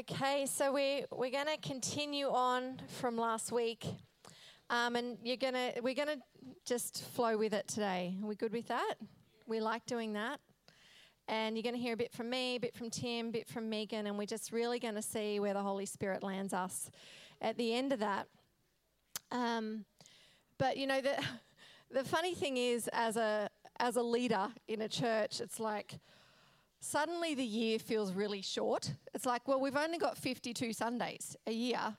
Okay, so we we're going to continue on from last week, um, and you're gonna we're gonna just flow with it today. Are we good with that? We like doing that, and you're going to hear a bit from me, a bit from Tim, a bit from Megan, and we're just really going to see where the Holy Spirit lands us at the end of that. Um, but you know the the funny thing is, as a as a leader in a church, it's like suddenly the year feels really short. It's like, well, we've only got 52 Sundays a year.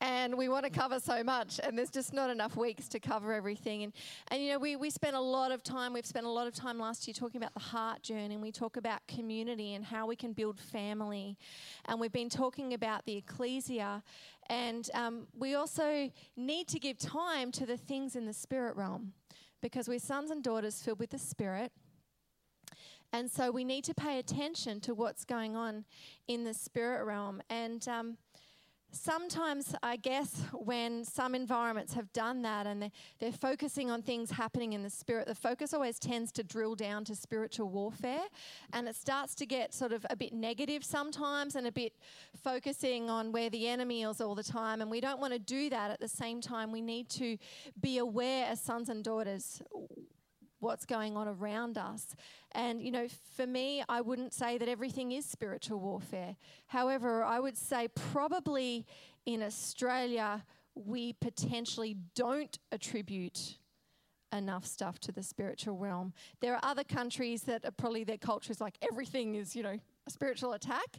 And we want to cover so much, and there's just not enough weeks to cover everything. And, and you know, we, we spent a lot of time, we've spent a lot of time last year talking about the heart journey, and we talk about community and how we can build family. And we've been talking about the ecclesia, and um, we also need to give time to the things in the spirit realm because we're sons and daughters filled with the spirit and so we need to pay attention to what's going on in the spirit realm. And um, sometimes, I guess, when some environments have done that and they're, they're, focusing on things happening in the spirit, the focus always tends to drill down to spiritual warfare. And it starts to get sort of a bit negative sometimes and a bit focusing on where the enemy is all the time. And we don't want to do that at the same time. We need to be aware as sons and daughters what's going on around us. And, you know, for me, I wouldn't say that everything is spiritual warfare. However, I would say probably in Australia, we potentially don't attribute enough stuff to the spiritual realm. There are other countries that are probably their culture is like everything is, you know, a spiritual attack.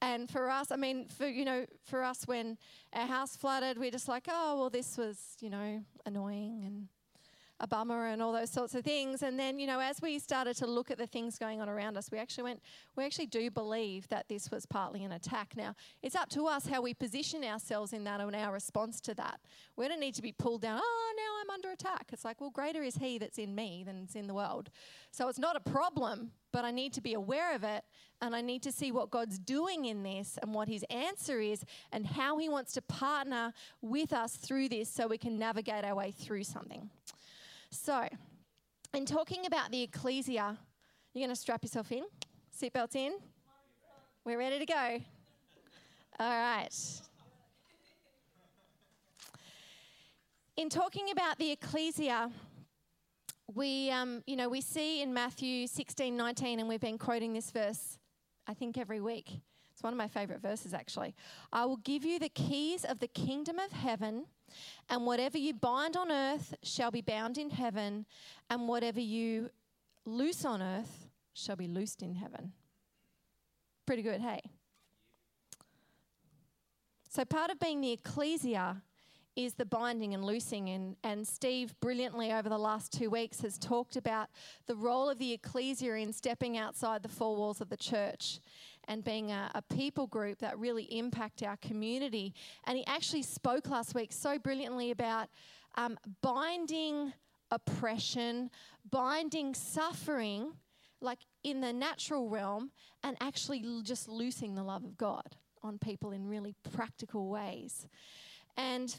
And for us, I mean, for you know, for us when our house flooded, we're just like, oh well, this was, you know, annoying and a bummer and all those sorts of things. And then, you know, as we started to look at the things going on around us, we actually went, we actually do believe that this was partly an attack. Now, it's up to us how we position ourselves in that and our response to that. We don't need to be pulled down, oh, now I'm under attack. It's like, well, greater is He that's in me than it's in the world. So it's not a problem, but I need to be aware of it and I need to see what God's doing in this and what His answer is and how He wants to partner with us through this so we can navigate our way through something. So, in talking about the ecclesia, you're going to strap yourself in, seatbelts in. We're ready to go. All right. In talking about the ecclesia, we, um, you know, we see in Matthew 16, 19, and we've been quoting this verse, I think, every week. It's one of my favorite verses, actually. I will give you the keys of the kingdom of heaven. And whatever you bind on earth shall be bound in heaven, and whatever you loose on earth shall be loosed in heaven. Pretty good, hey? So, part of being the ecclesia is the binding and loosing. And, and Steve, brilliantly over the last two weeks, has talked about the role of the ecclesia in stepping outside the four walls of the church and being a, a, people group that really impact our community. And he actually spoke last week so brilliantly about um, binding oppression, binding suffering, like in the natural realm, and actually just loosing the love of God on people in really practical ways. And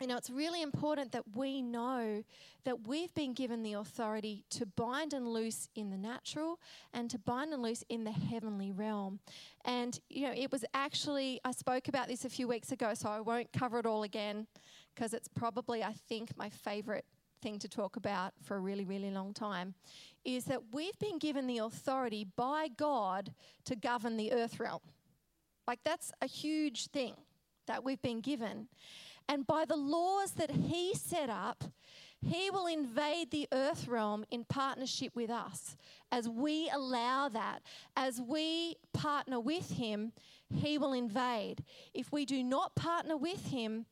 you know, it's really important that we know that we've been given the authority to bind and loose in the natural and to bind and loose in the heavenly realm. And, you know, it was actually, I spoke about this a few weeks ago, so I won't cover it all again because it's probably, I think, my favorite thing to talk about for a really, really long time is that we've been given the authority by God to govern the earth realm. Like, that's a huge thing that we've been given. And by the laws that He set up, He will invade the earth realm in partnership with us. As we allow that, as we partner with Him, He will invade. If we do not partner with Him,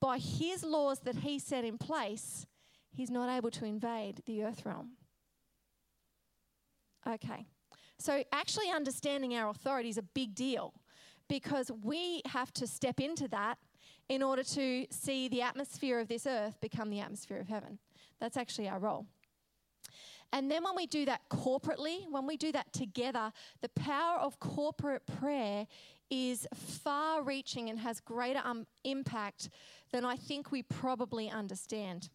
by His laws that He set in place, He's not able to invade the earth realm. Okay. So, actually understanding our authority is a big deal because we have to step into that in order to see the atmosphere of this earth become the atmosphere of heaven. That's actually our role. And then when we do that corporately, when we do that together, the power of corporate prayer is far reaching and has greater um, impact than I think we probably understand.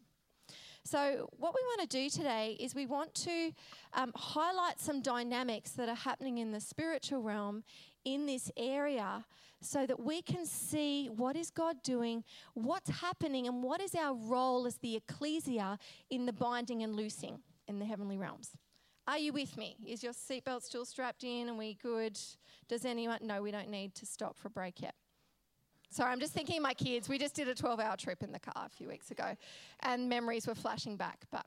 So, what we want to do today is we want to um, highlight some dynamics that are happening in the spiritual realm in this area so that we can see what is God doing, what's happening, and what is our role as the ecclesia in the binding and loosing in the heavenly realms. Are you with me? Is your seatbelt still strapped in? and we good? Does anyone? No, we don't need to stop for a break yet. Sorry, I'm just thinking my kids. We just did a 12 hour trip in the car a few weeks ago, and memories were flashing back, but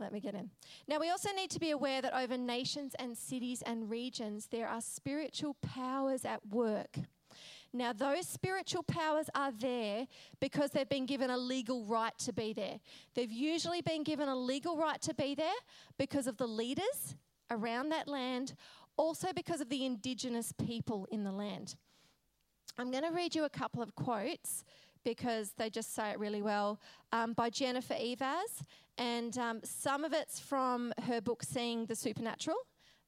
let me get in. Now, we also need to be aware that over nations and cities and regions, there are spiritual powers at work. Now, those spiritual powers are there because they've been given a legal right to be there. They've usually been given a legal right to be there because of the leaders around that land, also because of the indigenous people in the land. I'm going to read you a couple of quotes because they just say it really well um, by Jennifer Eivaz. And um, some of it's from her book, Seeing the Supernatural.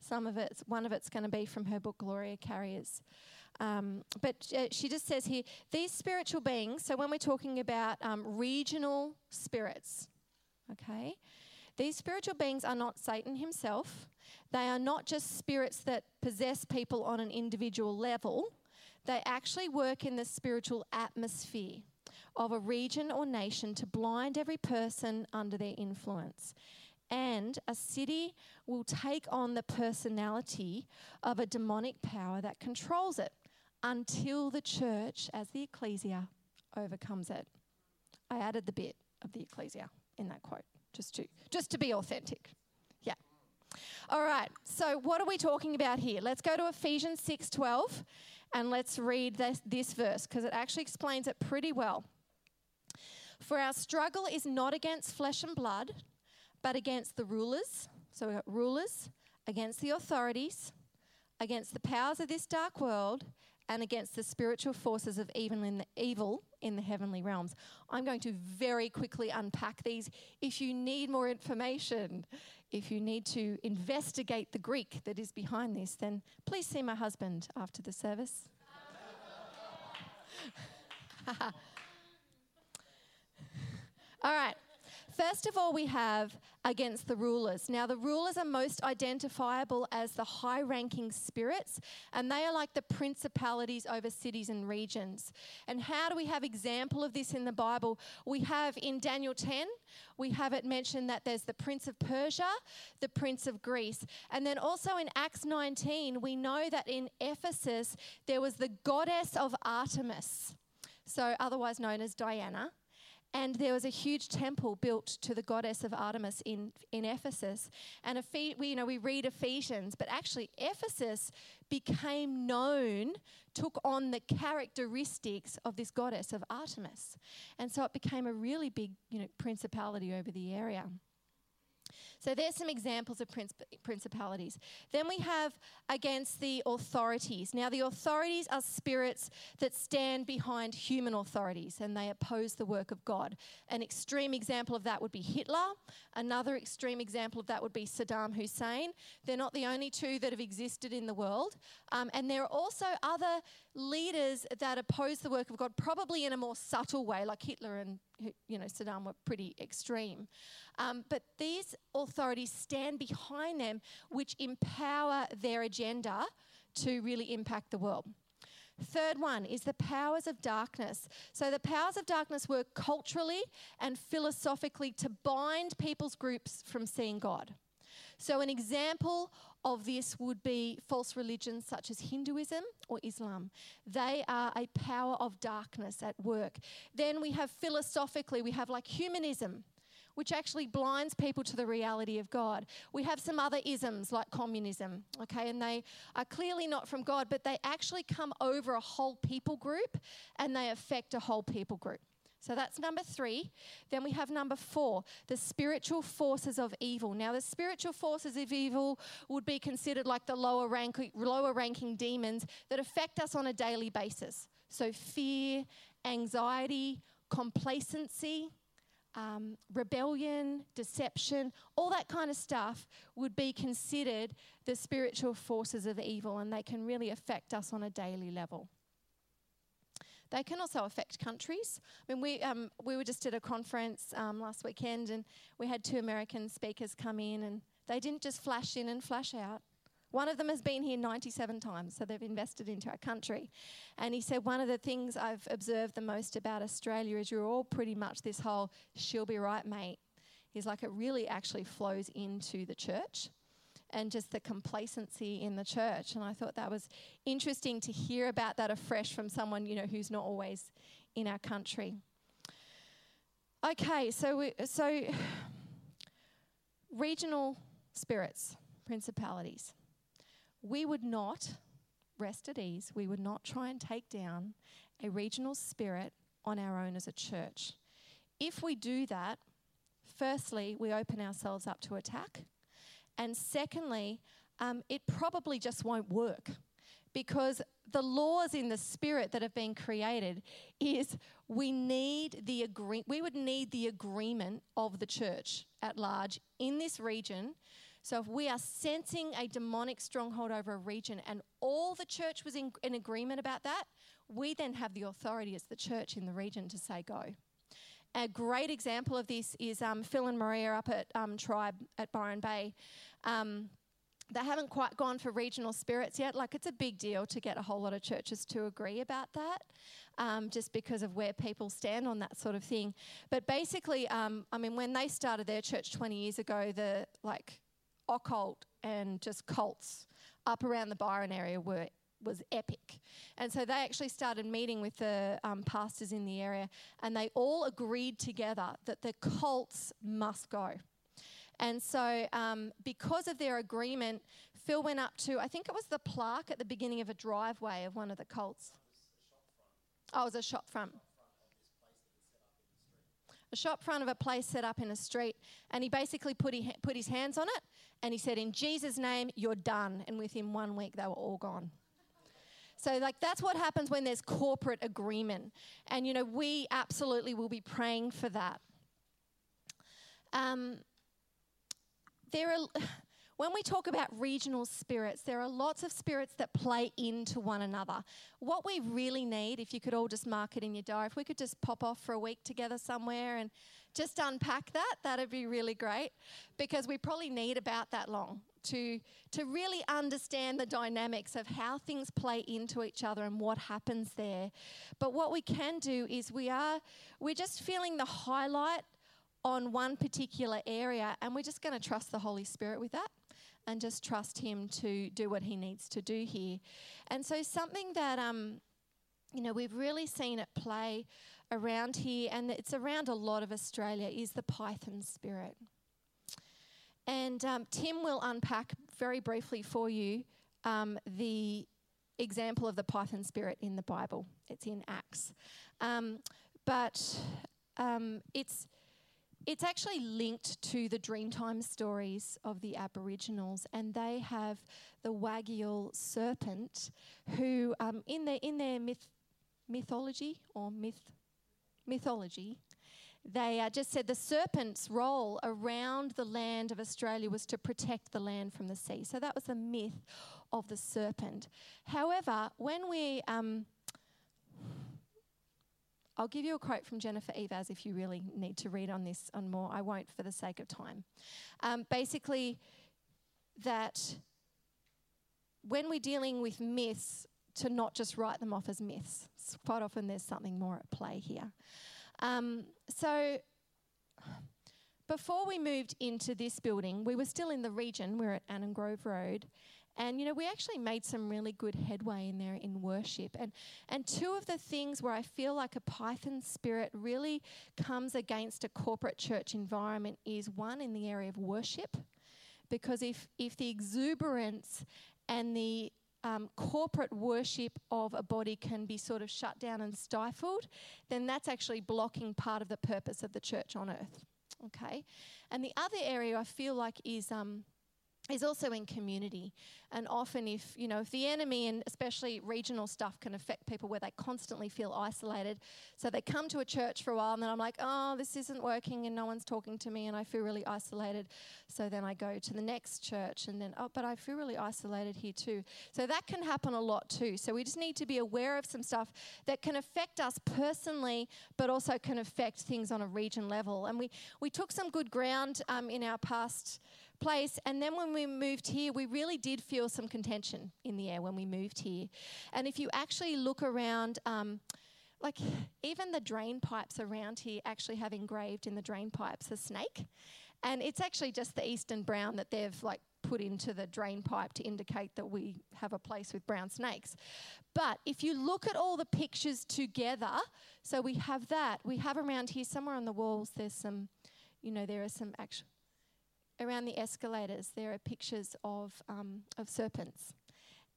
Some of it's, one of it's going to be from her book, Glory Carriers. Um, but uh, she just says here these spiritual beings, so when we're talking about um, regional spirits, okay, these spiritual beings are not Satan himself. They are not just spirits that possess people on an individual level they actually work in the spiritual atmosphere of a region or nation to blind every person under their influence. And a city will take on the personality of a demonic power that controls it until the church, as the ecclesia, overcomes it. I added the bit of the ecclesia in that quote just to just to be authentic. Yeah. All right. So what are we talking about here? Let's go to Ephesians 6:12 and let's read this, this verse because it actually explains it pretty well. For our struggle is not against flesh and blood, but against the rulers. So we've got rulers, against the authorities, against the powers of this dark world, and against the spiritual forces of evil in the, evil in the heavenly realms. I'm going to very quickly unpack these. If you need more information, if you need to investigate the Greek that is behind this, then please see my husband after the service. All right. First of all, we have against the rulers. Now, the rulers are most identifiable as the high ranking spirits, and they are like the principalities over cities and regions. And how do we have example of this in the Bible? We have in Daniel 10, we have it mentioned that there's the prince of Persia, the prince of Greece. And then also in Acts 19, we know that in Ephesus, there was the goddess of Artemis, so otherwise known as Diana and there was a huge temple built to the goddess of Artemis in, in Ephesus. And Ephes- we, you know, we read Ephesians, but actually Ephesus became known, took on the characteristics of this goddess of Artemis. And so it became a really big you know, principality over the area. So there's some examples of princip- principalities. Then we have against the authorities. Now, the authorities are spirits that stand behind human authorities and they oppose the work of God. An extreme example of that would be Hitler. Another extreme example of that would be Saddam Hussein. They're not the only two that have existed in the world. Um, and there are also other leaders that oppose the work of God, probably in a more subtle way, like Hitler and you know Saddam were pretty extreme. Um, but these authorities stand behind them, which empower their agenda to really impact the world. Third one is the powers of darkness. So the powers of darkness work culturally and philosophically to bind people's groups from seeing God. So, an example of this would be false religions such as Hinduism or Islam. They are a power of darkness at work. Then we have philosophically, we have like humanism which actually blinds people to the reality of God. We have some other isms like communism, okay, and they are clearly not from God, but they actually come over a whole people group and they affect a whole people group. So that's number three. Then we have number four, the spiritual forces of evil. Now, the spiritual forces of evil would be considered like the lower, rank, lower ranking demons that affect us on a daily basis. So, fear, anxiety, complacency, um, rebellion, deception, all that kind of stuff would be considered the spiritual forces of evil, and they can really affect us on a daily level. They can also affect countries. I mean, we, um, we were just at a conference um, last weekend and we had two American speakers come in and they didn't just flash in and flash out. One of them has been here 97 times, so they've invested into our country. And he said, One of the things I've observed the most about Australia is you're all pretty much this whole, she'll be right, mate. He's like, it really actually flows into the church and just the complacency in the church. And I thought that was interesting to hear about that afresh from someone, you know, who's not always in our country. Okay, so we, so regional spirits, principalities. We would not rest at ease. We would not try and take down a regional spirit on our own as a church. If we do that, firstly, we open ourselves up to attack. And secondly, um, it probably just won't work because the laws in the spirit that have been created is we need the agree- we would need the agreement of the church at large in this region. So if we are sensing a demonic stronghold over a region and all the church was in, in agreement about that we then have the authority as the church in the region to say go a great example of this is um, Phil and Maria up at um, Tribe at Byron Bay. Um, they haven't quite gone for regional spirits yet. Like, it's a big deal to get a whole lot of churches to agree about that, um, just because of where people stand on that sort of thing. But basically, um, I mean, when they started their church 20 years ago, the like occult and just cults up around the Byron area were was epic. And so they actually started meeting with the um, pastors in the area, and they all agreed together that the cults must go. And so, um, because of their agreement, Phil went up to, I think it was the plaque at the beginning of a driveway of one of the cults. Oh, it was a shop front. A shop front of a place set up in a street, and he basically put, he, put his hands on it and he said, In Jesus' name, you're done. And within one week, they were all gone. So, like, that's what happens when there's corporate agreement. And, you know, we absolutely will be praying for that. Um, there are, when we talk about regional spirits, there are lots of spirits that play into one another. What we really need, if you could all just mark it in your diary, if we could just pop off for a week together somewhere and just unpack that, that'd be really great because we probably need about that long to, to really understand the dynamics of how things play into each other and what happens there. But what we can do is we are, we're just feeling the highlight on one particular area and we're just going to trust the Holy Spirit with that and just trust Him to do what He needs to do here. And so, something that, um, you know, we've really seen it play around here, and it's around a lot of Australia, is the Python spirit. And um, Tim will unpack very briefly for you um, the example of the python spirit in the Bible. It's in Acts. Um, but um, it's, it's actually linked to the Dreamtime stories of the Aboriginals, and they have the Wagyl serpent, who um, in their in their myth, mythology or myth mythology, they uh, just said the serpent's role around the land of Australia was to protect the land from the sea. So that was the myth of the serpent. However, when we. Um, I'll give you a quote from Jennifer Eivaz if you really need to read on this on more. I won't for the sake of time. Um, basically, that when we're dealing with myths, to not just write them off as myths. Quite often there's something more at play here. Um, so before we moved into this building, we were still in the region. We are at Annangrove Road. And you know, we actually made some really good headway in there in worship. And and two of the things where I feel like a Python spirit really comes against a corporate church environment is one in the area of worship. Because if if the exuberance and the um, corporate worship of a body can be sort of shut down and stifled, then that's actually blocking part of the purpose of the church on earth. Okay? And the other area I feel like is um, is also in community. And often, if you know, if the enemy and especially regional stuff can affect people where they constantly feel isolated, so they come to a church for a while, and then I'm like, oh, this isn't working, and no one's talking to me, and I feel really isolated. So then I go to the next church, and then oh, but I feel really isolated here too. So that can happen a lot too. So we just need to be aware of some stuff that can affect us personally, but also can affect things on a region level. And we we took some good ground um, in our past place. And then when we moved here, we really did feel some contention in the air when we moved here. And if you actually look around, um, like even the drain pipes around here actually have engraved in the drain pipes a snake. And it's actually just the eastern brown that they've like put into the drain pipe to indicate that we have a place with brown snakes. But if you look at all the pictures together, so we have that, we have around here somewhere on the walls, there's some, you know, there are some actual around the escalators, there are pictures of, um, of serpents.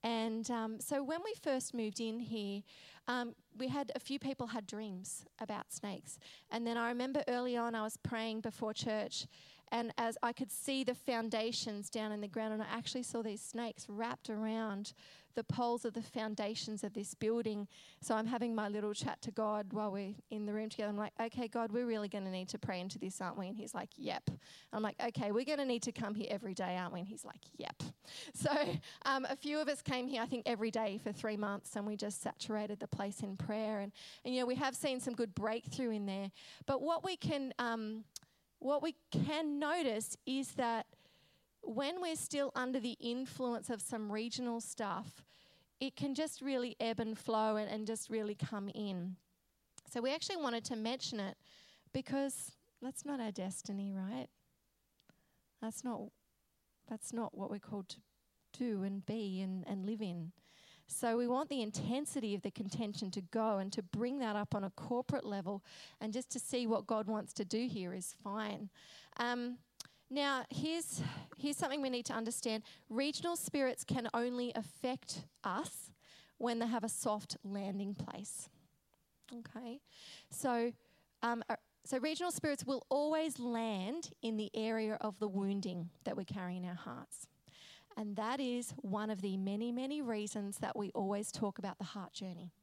And um, so when we first moved in here, um, we had a few people had dreams about snakes. And then I remember early on, I was praying before church, and as I could see the foundations down in the ground, and I actually saw these snakes wrapped around the poles of the foundations of this building. So I'm having my little chat to God while we're in the room together. I'm like, okay, God, we're really going to need to pray into this, aren't we? And He's like, yep. I'm like, okay, we're going to need to come here every day, aren't we? And He's like, yep. So um, a few of us came here, I think, every day for three months, and we just saturated the place in prayer. And, and you know, we have seen some good breakthrough in there. But what we can, um, what we can notice is that when we're still under the influence of some regional stuff, it can just really ebb and flow and, and just really come in. So we actually wanted to mention it because that's not our destiny, right? That's not that's not what we're called to do and be and, and live in. So we want the intensity of the contention to go and to bring that up on a corporate level and just to see what God wants to do here is fine. Um, now, here's, here's something we need to understand regional spirits can only affect us when they have a soft landing place. Okay? So, um, uh, so regional spirits will always land in the area of the wounding that we carry in our hearts. And that is one of the many, many reasons that we always talk about the heart journey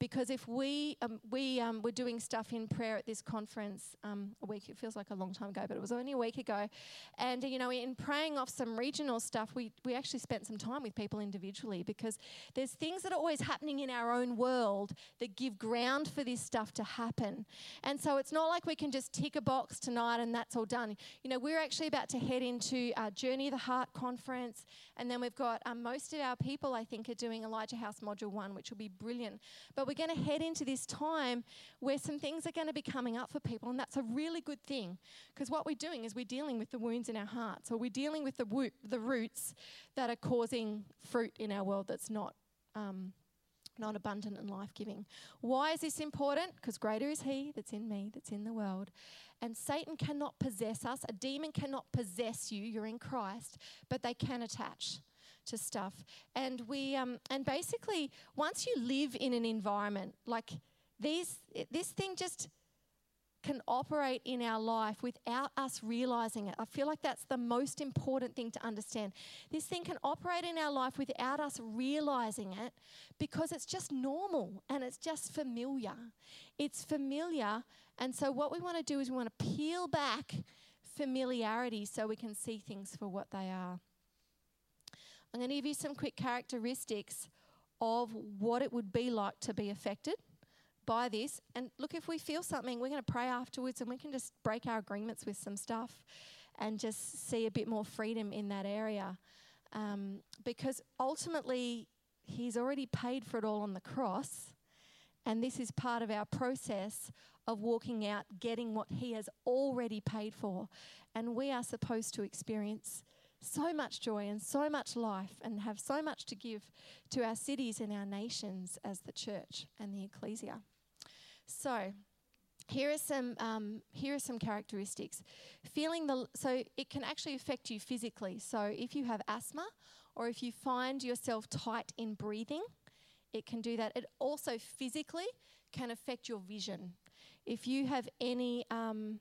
because if we um, we um, were doing stuff in prayer at this conference um, a week, it feels like a long time ago, but it was only a week ago, and you know, in praying off some regional stuff, we we actually spent some time with people individually because there's things that are always happening in our own world that give ground for this stuff to happen, and so it's not like we can just tick a box tonight and that's all done. You know, we're actually about to head into our Journey of the Heart conference, and then we've got um, most of our people, I think, are doing Elijah House Module One, which will be brilliant, but we're going to head into this time where some things are going to be coming up for people, and that's a really good thing because what we're doing is we're dealing with the wounds in our hearts, or we're dealing with the, wo- the roots that are causing fruit in our world that's not. Um, not abundant and life giving. Why is this important? Because greater is He that's in me, that's in the world. And Satan cannot possess us. A demon cannot possess you. You're in Christ, but they can attach to stuff. And we um, and basically once you live in an environment like these, this thing just can operate in our life without us realizing it. I feel like that's the most important thing to understand. This thing can operate in our life without us realizing it because it's just normal and it's just familiar. It's familiar. And so, what we want to do is we want to peel back familiarity so we can see things for what they are. I'm going to give you some quick characteristics of what it would be like to be affected by this. And look, if we feel something, we're going to pray afterwards and we can just break our agreements with some stuff and just see a bit more freedom in that area. Um, because ultimately, He's already paid for it all on the cross. And this is part of our process of walking out, getting what He has already paid for. And we are supposed to experience so much joy and so much life and have so much to give to our cities and our nations as the church and the ecclesia. So, here are some um, here are some characteristics. Feeling the so it can actually affect you physically. So if you have asthma or if you find yourself tight in breathing, it can do that. It also physically can affect your vision. If you have any um,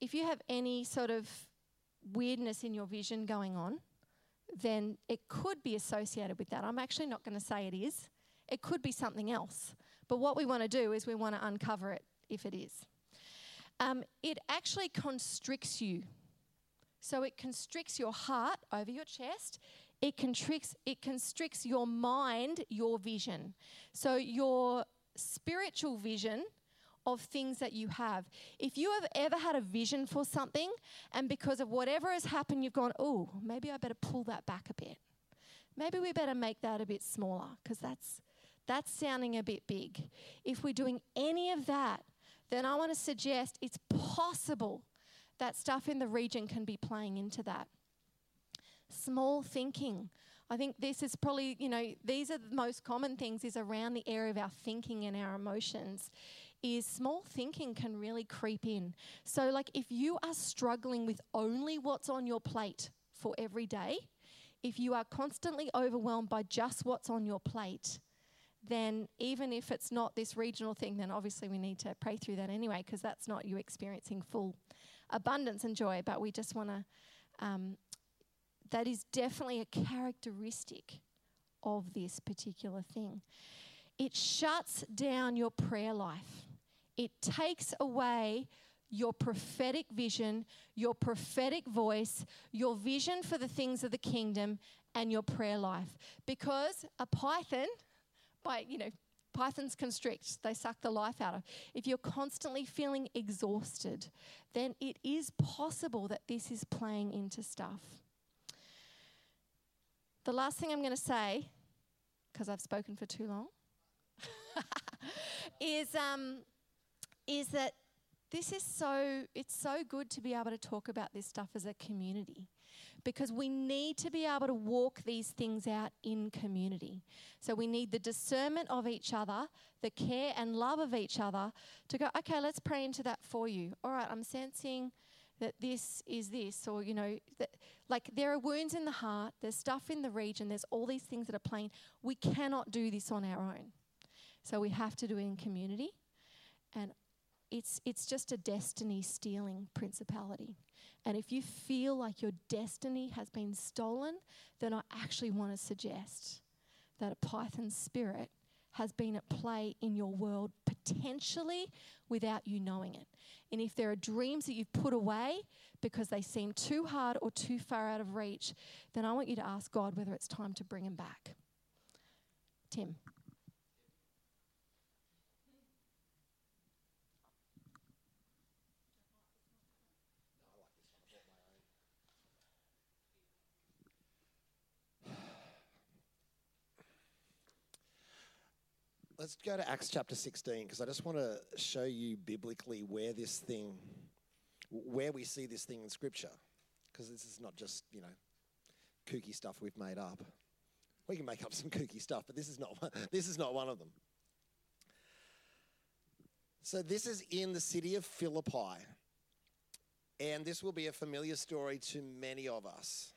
if you have any sort of weirdness in your vision going on, then it could be associated with that. I'm actually not going to say it is. It could be something else. But what we want to do is we want to uncover it if it is. Um, it actually constricts you. So it constricts your heart over your chest. It constricts, it constricts your mind, your vision. So your spiritual vision of things that you have. If you have ever had a vision for something and because of whatever has happened, you've gone, oh, maybe I better pull that back a bit. Maybe we better make that a bit smaller because that's, that's sounding a bit big. If we're doing any of that, then I want to suggest it's possible that stuff in the region can be playing into that. Small thinking. I think this is probably, you know, these are the most common things is around the area of our thinking and our emotions is small thinking can really creep in. So like if you are struggling with only what's on your plate for every day, if you are constantly overwhelmed by just what's on your plate, then even if it's not this regional thing, then obviously we need to pray through that anyway, because that's not you experiencing full abundance and joy. But we just want to, um, that is definitely a characteristic of this particular thing. It shuts down your prayer life, it takes away your prophetic vision, your prophetic voice, your vision for the things of the kingdom, and your prayer life. Because a python, by, you know, pythons constrict, they suck the life out of. If you're constantly feeling exhausted, then it is possible that this is playing into stuff. The last thing I'm going to say, because I've spoken for too long, is, um, is that this is so, it's so good to be able to talk about this stuff as a community because we need to be able to walk these things out in community. So we need the discernment of each other, the care and love of each other to go, okay, let's pray into that for you. All right, I'm sensing that this is this, or, you know, that, like there are wounds in the heart, there's stuff in the region, there's all these things that are playing. We cannot do this on our own. So we have to do it in community. And it's, it's just a destiny stealing principality. And if you feel like your destiny has been stolen, then I actually want to suggest that a python spirit has been at play in your world potentially without you knowing it. And if there are dreams that you've put away because they seem too hard or too far out of reach, then I want you to ask God whether it's time to bring them back. Tim. Let's go to Acts chapter 16 because I just want to show you biblically where this thing, where we see this thing in Scripture. Because this is not just, you know, kooky stuff we've made up. We can make up some kooky stuff, but this is not this is not one of them. So this is in the city of Philippi. And this will be a familiar story to many of us.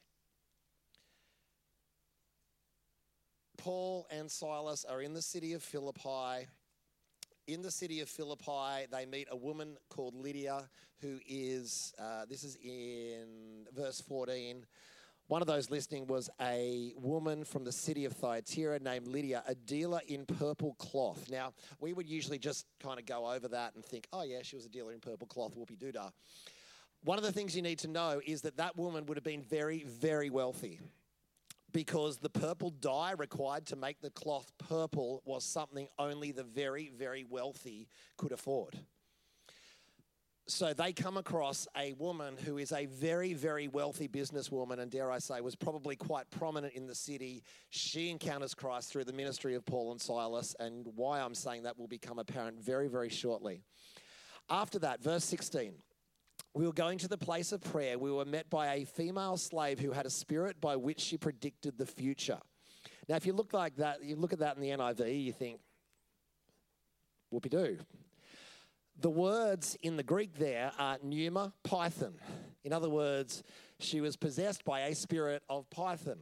Paul and Silas are in the city of Philippi. In the city of Philippi, they meet a woman called Lydia, who is, uh, this is in verse 14. One of those listening was a woman from the city of Thyatira named Lydia, a dealer in purple cloth. Now, we would usually just kind of go over that and think, oh, yeah, she was a dealer in purple cloth, whoopie doo dah. One of the things you need to know is that that woman would have been very, very wealthy because the purple dye required to make the cloth purple was something only the very, very wealthy could afford. So they come across a woman who is a very, very wealthy businesswoman, and dare I say, was probably quite prominent in the city. She encounters Christ through the ministry of Paul and Silas, and why I'm saying that will become apparent very, very shortly. After that, verse 16 we were going to the place of prayer. We were met by a female slave who had a spirit by which she predicted the future. Now, if you look like that, you look at that in the NIV, you think, whoopie doo. The words in the Greek there are pneuma python. In other words, she was possessed by a spirit of python.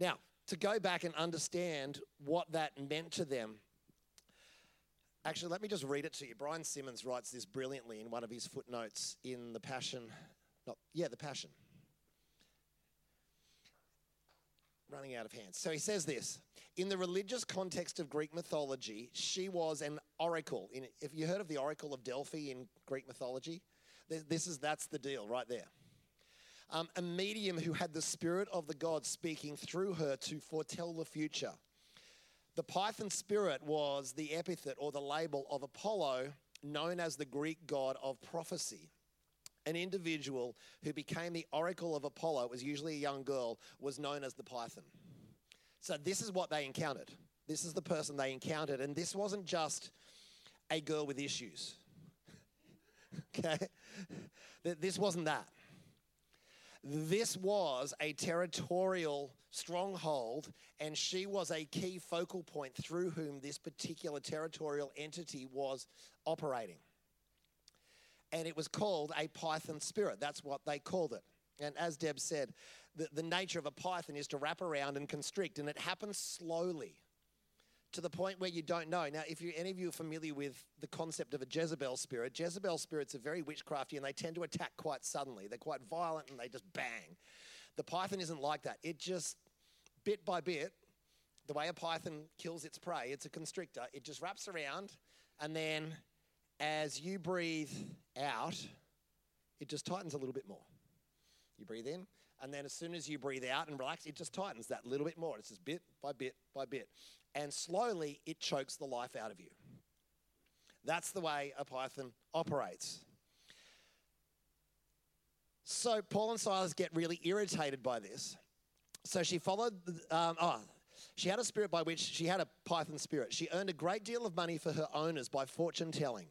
Now, to go back and understand what that meant to them, Actually, let me just read it to you. Brian Simmons writes this brilliantly in one of his footnotes in The Passion. Not, yeah, The Passion. Running out of hands. So he says this In the religious context of Greek mythology, she was an oracle. In, if you heard of the Oracle of Delphi in Greek mythology, this is, that's the deal right there. Um, a medium who had the spirit of the god speaking through her to foretell the future. The Python spirit was the epithet or the label of Apollo, known as the Greek god of prophecy an individual who became the oracle of Apollo, it was usually a young girl, was known as the Python. So this is what they encountered. This is the person they encountered. And this wasn't just a girl with issues. okay? This wasn't that. This was a territorial stronghold, and she was a key focal point through whom this particular territorial entity was operating and it was called a python spirit. That's what they called it. And as Deb said, the, the nature of a python is to wrap around and constrict, and it happens slowly to the point where you don't know. Now, if you, any of you are familiar with the concept of a Jezebel spirit, Jezebel spirits are very witchcrafty and they tend to attack quite suddenly. They're quite violent and they just bang. The python isn't like that. It just, bit by bit, the way a python kills its prey, it's a constrictor, it just wraps around and then as you breathe out, it just tightens a little bit more. You breathe in, and then as soon as you breathe out and relax, it just tightens that little bit more. It's just bit by bit by bit. And slowly, it chokes the life out of you. That's the way a python operates. So Paul and Silas get really irritated by this. So she followed, um, oh, she had a spirit by which she had a python spirit. She earned a great deal of money for her owners by fortune telling.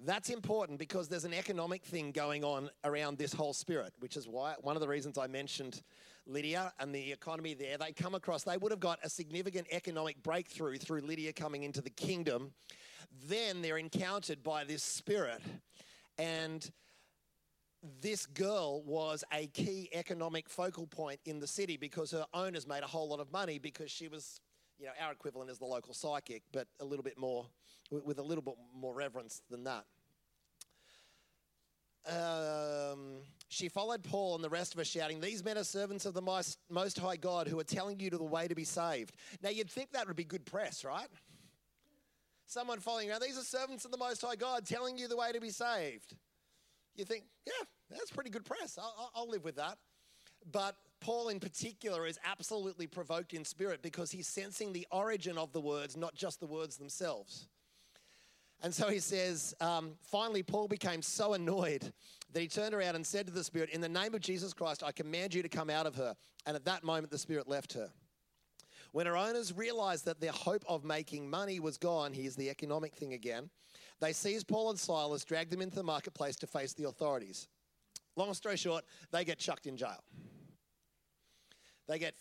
That's important because there's an economic thing going on around this whole spirit, which is why one of the reasons I mentioned Lydia and the economy there. They come across, they would have got a significant economic breakthrough through Lydia coming into the kingdom. Then they're encountered by this spirit. And this girl was a key economic focal point in the city because her owners made a whole lot of money because she was, you know, our equivalent is the local psychic, but a little bit more with a little bit more reverence than that. Um, she followed Paul and the rest of us, shouting, These men are servants of the most, High God who are telling you to the way to be saved. Now, you'd think that would be good press, right? Someone following around, These are servants of the Most High God telling you the way to be saved. You think, Yeah, that's pretty good press. I'll, I'll live with that. But Paul, in particular, is absolutely provoked in spirit because he's sensing the origin of the words, not just the words themselves. And so he says, um, finally, Paul became so annoyed that he turned around and said to the Spirit, In the name of Jesus Christ, I command you to come out of her. And at that moment, the Spirit left her. When her owners realized that their hope of making money was gone, here's the economic thing again, they seized Paul and Silas, dragged them into the marketplace to face the authorities. Long story short, they get chucked in jail. They get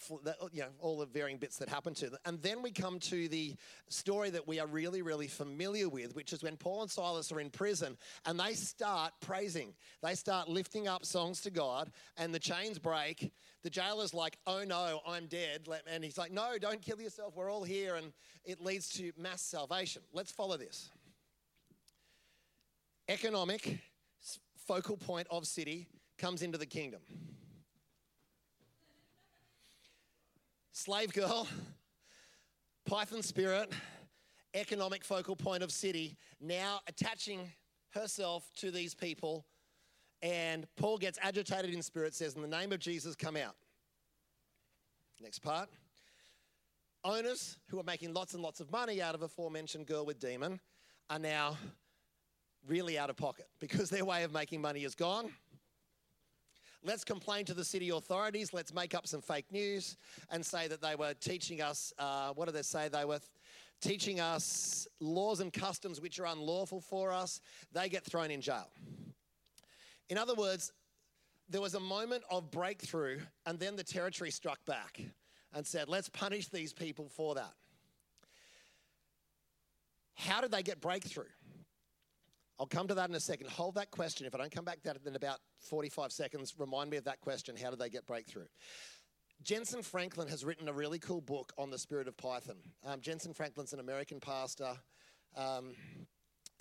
you know, all the varying bits that happen to them. And then we come to the story that we are really, really familiar with, which is when Paul and Silas are in prison and they start praising. They start lifting up songs to God and the chains break. The jailer's like, oh no, I'm dead. And he's like, no, don't kill yourself. We're all here. And it leads to mass salvation. Let's follow this. Economic focal point of city comes into the kingdom. Slave girl, Python spirit, economic focal point of city, now attaching herself to these people. And Paul gets agitated in spirit, says, In the name of Jesus, come out. Next part. Owners who are making lots and lots of money out of aforementioned girl with demon are now really out of pocket because their way of making money is gone. Let's complain to the city authorities. Let's make up some fake news and say that they were teaching us, uh, what do they say? They were teaching us laws and customs which are unlawful for us. They get thrown in jail. In other words, there was a moment of breakthrough, and then the territory struck back and said, let's punish these people for that. How did they get breakthrough? I'll come to that in a second. Hold that question. If I don't come back to that in about 45 seconds, remind me of that question. How did they get breakthrough? Jentezen Franklin has written a really cool book on the spirit of Python. Um, Jentezen Franklin's an American pastor, um,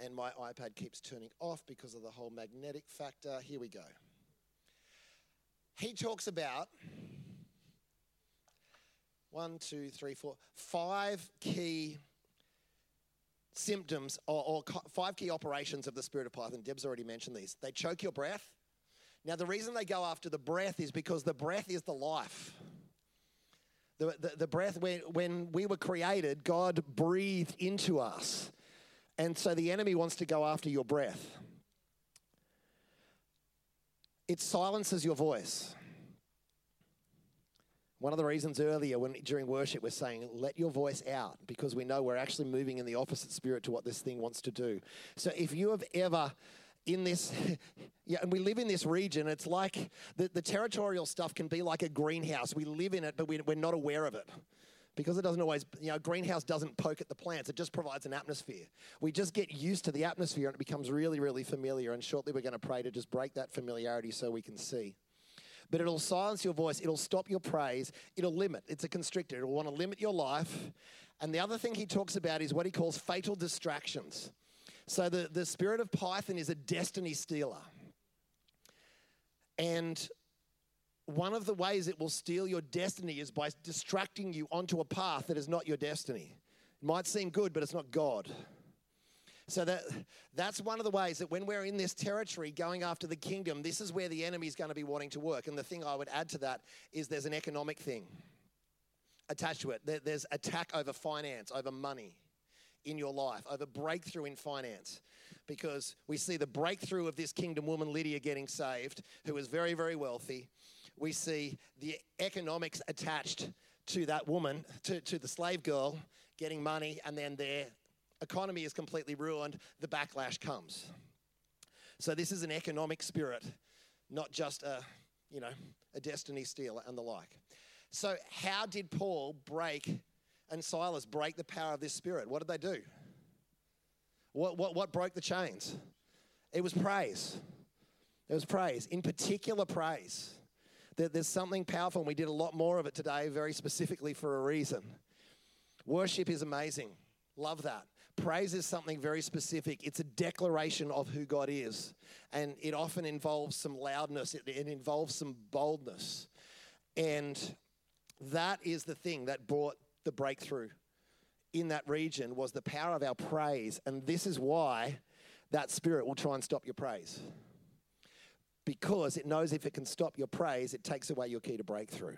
and my iPad keeps turning off because of the whole magnetic factor. Here we go. He talks about one, two, three, four, five key symptoms or, or five key operations of the spirit of Python. Deb's already mentioned these. They choke your breath. Now, the reason they go after the breath is because the breath is the life. The, the, the breath, when, when we were created, God breathed into us. And so the enemy wants to go after your breath. It silences your voice. One of the reasons earlier when during worship we're saying let your voice out because we know we're actually moving in the opposite spirit to what this thing wants to do. So if you have ever in this yeah and we live in this region it's like the, the territorial stuff can be like a greenhouse. We live in it but we, we're not aware of it. Because it doesn't always you know greenhouse doesn't poke at the plants. It just provides an atmosphere. We just get used to the atmosphere and it becomes really really familiar. And shortly we're going to pray to just break that familiarity so we can see but it'll silence your voice it'll stop your praise it'll limit it's a constrictor it'll want to limit your life and the other thing he talks about is what he calls fatal distractions so the, the spirit of Python is a destiny stealer. And one of the ways it will steal your destiny is by distracting you onto a path that is not your destiny. It might seem good, but it's not God. So that that's one of the ways that when we're in this territory going after the kingdom, this is where the enemy is going to be wanting to work. And the thing I would add to that is there's an economic thing attached to it. There's attack over finance, over money in your life, over breakthrough in finance. Because we see the breakthrough of this kingdom woman, Lydia, getting saved, who is very, very wealthy. We see the economics attached to that woman, to, to the slave girl, getting money, and then their economy is completely ruined. The backlash comes. So this is an economic spirit, not just a, you know, a destiny stealer and the like. So how did Paul break and Silas break the power of this spirit. What did they do? What, what, what broke the chains? It was praise. It was praise, in particular, praise. there's something powerful, and we did a lot more of it today, very specifically for a reason. Worship is amazing. Love that. Praise is something very specific. It's a declaration of who God is. And it often involves some loudness, it, it involves some boldness. And that is the thing that brought the breakthrough in that region was the power of our praise. And this is why that spirit will try and stop your praise. Because it knows if it can stop your praise, it takes away your key to breakthrough.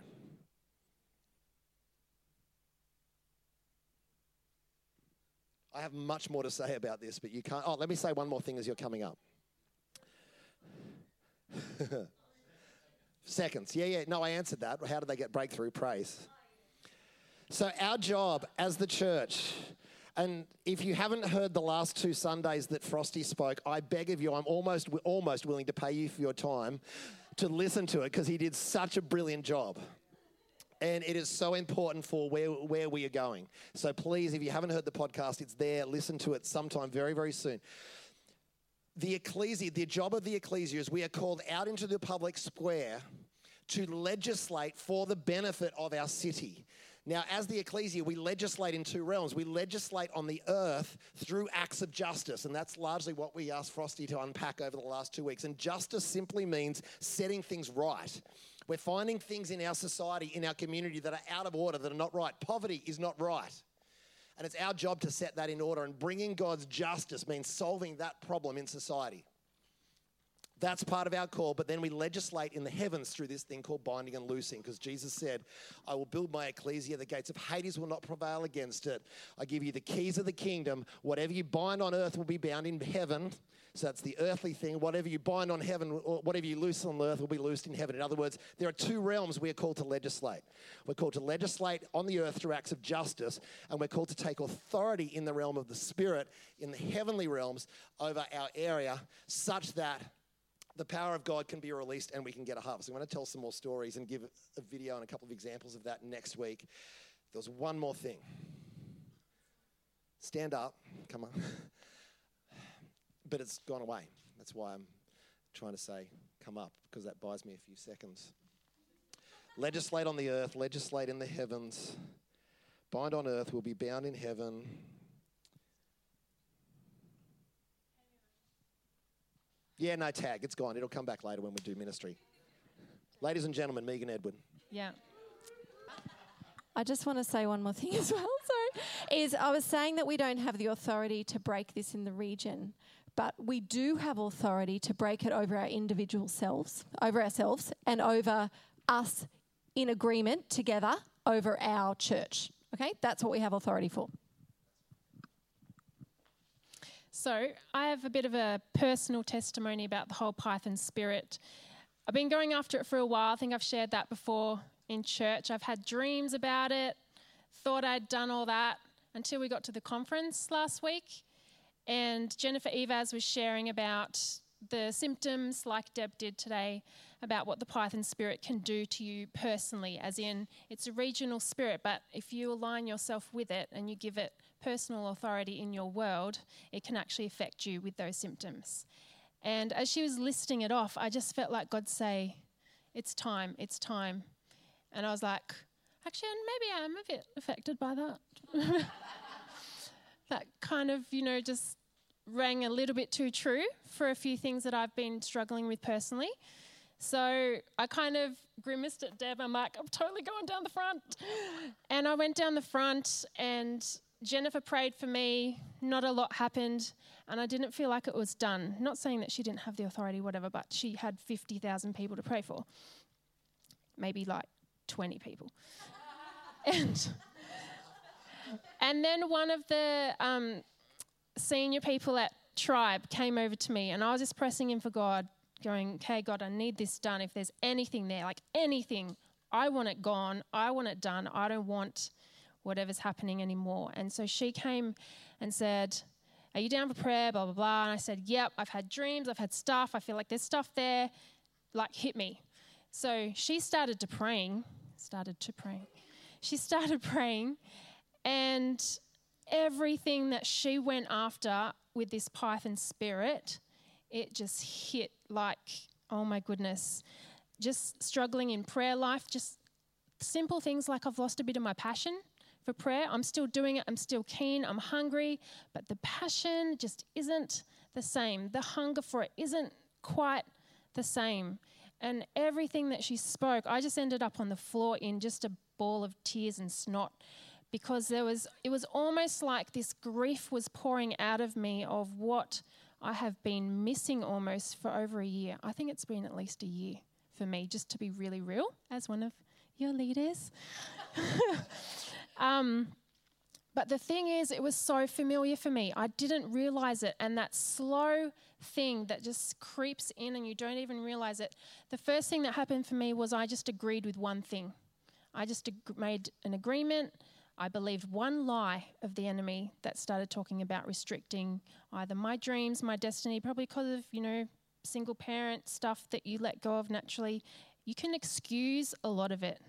I have much more to say about this, but you can't. Oh, let me say one more thing as you're coming up. Seconds. Yeah, yeah. No, I answered that. How did they get breakthrough? Praise. So, our job as the church, and if you haven't heard the last two Sundays that Frosty spoke, I beg of you, I'm almost, almost willing to pay you for your time to listen to it because he did such a brilliant job. And it is so important for where, where we are going. So please, if you haven't heard the podcast, it's there. Listen to it sometime very, very soon. The ecclesia, the job of the ecclesia is we are called out into the public square to legislate for the benefit of our city. Now, as the ecclesia, we legislate in two realms. We legislate on the earth through acts of justice, and that's largely what we asked Frosty to unpack over the last two weeks. And justice simply means setting things right. We're finding things in our society, in our community, that are out of order, that are not right. Poverty is not right. And it's our job to set that in order. And bringing God's justice means solving that problem in society. That's part of our call, but then we legislate in the heavens through this thing called binding and loosing because Jesus said, I will build my ecclesia, the gates of Hades will not prevail against it. I give you the keys of the kingdom. Whatever you bind on earth will be bound in heaven. So that's the earthly thing. Whatever you bind on heaven, or whatever you loose on earth will be loosed in heaven. In other words, there are two realms we are called to legislate. We're called to legislate on the earth through acts of justice, and we're called to take authority in the realm of the spirit, in the heavenly realms, over our area, such that the power of God can be released and we can get a harvest. I'm going to tell some more stories and give a video and a couple of examples of that next week. There's one more thing. Stand up. Come on. But it's gone away. That's why I'm trying to say, come up, because that buys me a few seconds. Legislate on the earth, legislate in the heavens. Bind on earth will be bound in heaven. Yeah, no tag. It's gone. It'll come back later when we do ministry. Ladies and gentlemen, Megan Edwin. Yeah. I just want to say one more thing as well. Sorry. Is I was saying that we don't have the authority to break this in the region, but we do have authority to break it over our individual selves, over ourselves, and over us in agreement together over our church. Okay? That's what we have authority for. So, I have a bit of a personal testimony about the whole Python spirit. I've been going after it for a while. I think I've shared that before in church. I've had dreams about it, thought I'd done all that until we got to the conference last week. And Jennifer Eivaz was sharing about the symptoms, like Deb did today, about what the Python spirit can do to you personally, as in it's a regional spirit, but if you align yourself with it and you give it personal authority in your world, it can actually affect you with those symptoms. And as she was listing it off, I just felt like God say, It's time, it's time. And I was like, Actually, maybe I am a bit affected by that. that kind of, you know, just rang a little bit too true for a few things that I've been struggling with personally. So I kind of grimaced at Deb. I'm like, I'm totally going down the front. And I went down the front, and Jennifer prayed for me. Not a lot happened, and I didn't feel like it was done. Not saying that she didn't have the authority, whatever, but she had 50,000 people to pray for. Maybe like 20 people. and, and then one of the um, senior people at Tribe came over to me, and I was just pressing in for God, going, Okay, God, I need this done. If there's anything there, like anything, I want it gone. I want it done. I don't want whatever's happening anymore. And so she came and said, Are you down for prayer? Blah, blah, blah. And I said, Yep, I've had dreams, I've had stuff. I feel like there's stuff there. Like, hit me. So she started to praying, started to pray. She started praying, and everything that she went after with this Python spirit, it just hit like, oh my goodness. Just struggling in prayer life, just simple things like I've lost a bit of my passion for prayer. I'm still doing it, I'm still keen, I'm hungry, but the passion just isn't the same. The hunger for it isn't quite the same. And everything that she spoke, I just ended up on the floor in just a ball of tears and snot because there was it was almost like this grief was pouring out of me of what I have been missing almost for over a year. I think it's been at least a year for me, just to be really real as one of your leaders. um, but the thing is, it was so familiar for me. I didn't realize it. And that slow thing that just creeps in and you don't even realize it. The first thing that happened for me was I just agreed with one thing. I just ag- made an agreement. I believed one lie of the enemy that started talking about restricting either my dreams, my destiny, probably because of, you know, single parent stuff that you let go of naturally. You can excuse a lot of it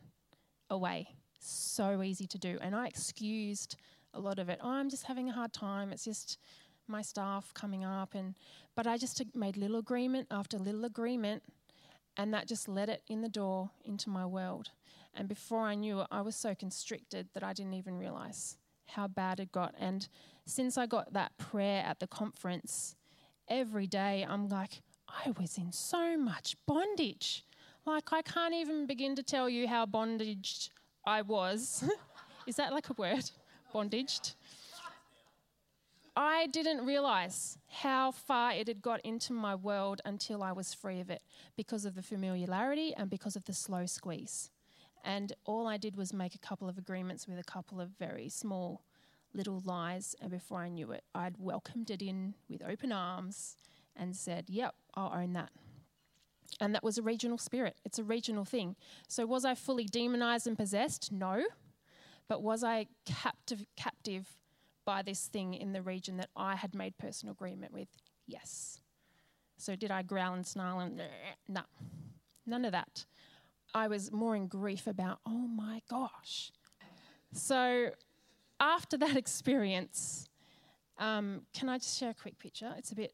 away. So easy to do. And I excused a lot of it. Oh, I'm just having a hard time. It's just my staff coming up and but I just made little agreement after little agreement and that just let it in the door into my world. And before I knew it, I was so constricted that I didn't even realize how bad it got. And since I got that prayer at the conference, every day I'm like, I was in so much bondage. Like, I can't even begin to tell you how bondaged I was. Is that like a word? Bondaged? I didn't realize how far it had got into my world until I was free of it because of the familiarity and because of the slow squeeze. And all I did was make a couple of agreements with a couple of very small little lies. And before I knew it, I'd welcomed it in with open arms and said, Yep, I'll own that. And that was a regional spirit. It's a regional thing. So, was I fully demonized and possessed? No. But was I captive, captive by this thing in the region that I had made personal agreement with? Yes. So, did I growl and snarl and no, none of that. I was more in grief about, oh my gosh. So, after that experience, um, can I just share a quick picture? It's a bit.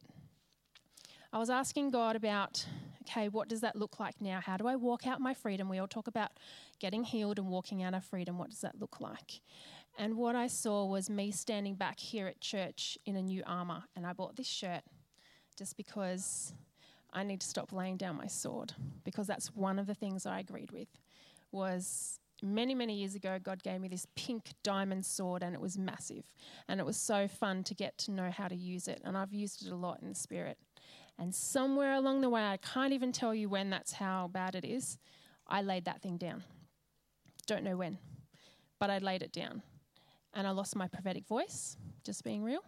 I was asking God about, okay, what does that look like now? How do I walk out my freedom? We all talk about getting healed and walking out our freedom. What does that look like? And what I saw was me standing back here at church in a new armor. And I bought this shirt just because I need to stop laying down my sword because that's one of the things I agreed with was many, many years ago, God gave me this pink diamond sword, and it was massive. And it was so fun to get to know how to use it. And I've used it a lot in the spirit. And somewhere along the way, I can't even tell you when that's how bad it is, I laid that thing down. Don't know when, but I laid it down. And I lost my prophetic voice, just being real.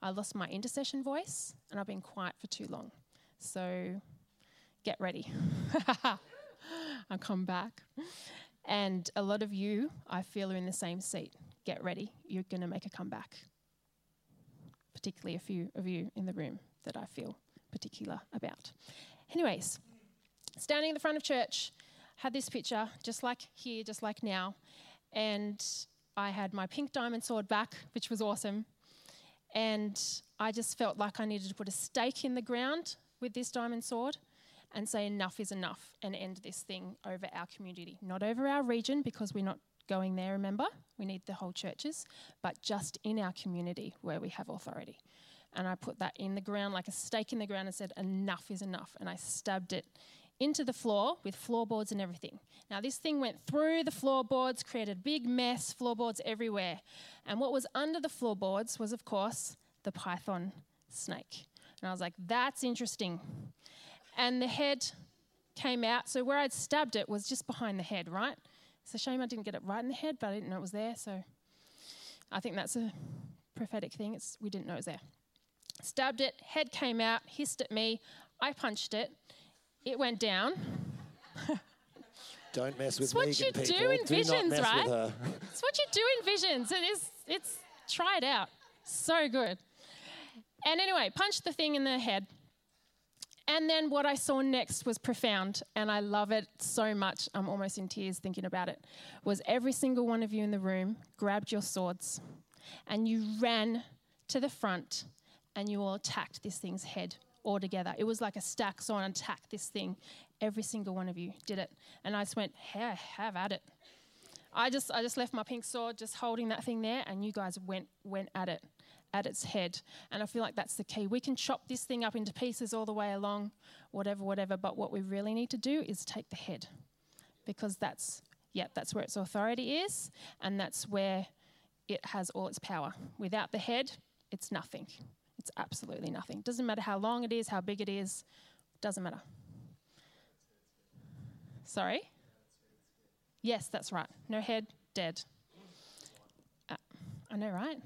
I lost my intercession voice, and I've been quiet for too long. So get ready. I'll come back. And a lot of you, I feel, are in the same seat. Get ready. You're going to make a comeback. Particularly a few of you in the room that I feel particular about. Anyways, standing in the front of church, had this picture, just like here, just like now. And I had my pink diamond sword back, which was awesome. And I just felt like I needed to put a stake in the ground with this diamond sword and say enough is enough and end this thing over our community, not over our region because we're not going there, remember? We need the whole churches, but just in our community where we have authority. And I put that in the ground like a stake in the ground and said, enough is enough. And I stabbed it into the floor with floorboards and everything. Now, this thing went through the floorboards, created a big mess, floorboards everywhere. And what was under the floorboards was, of course, the python snake. And I was like, that's interesting and the head came out. So where I'd stabbed it was just behind the head, right? It's a shame I didn't get it right in the head, but I didn't know it was there. So I think that's a prophetic thing. It's, we didn't know it was there. Stabbed it, head came out, hissed at me. I punched it. It went down. Don't mess with it's what you people. do in do visions, right? It's what you do in visions. It is. It's try it out. So good. And anyway, punched the thing in the head. And then what I saw next was profound, and I love it so much. I'm almost in tears thinking about it. Was every single one of you in the room grabbed your swords and you ran to the front and you all attacked this thing's head all together. It was like a stack, so on attacked this thing. Every single one of you did it. And I just went, hey, have at it. I just I just left my pink sword just holding that thing there and you guys went went at it at its head. And I feel like that's the key. We can chop this thing up into pieces all the way along, whatever, whatever, but what we really need to do is take the head because that's, yeah, that's where its authority is and that's where it has all its power. Without the head, it's nothing. It's absolutely nothing. Doesn't matter how long it is, how big it is, doesn't matter. Sorry? Yes, that's right. No head, dead. Uh, I know, right?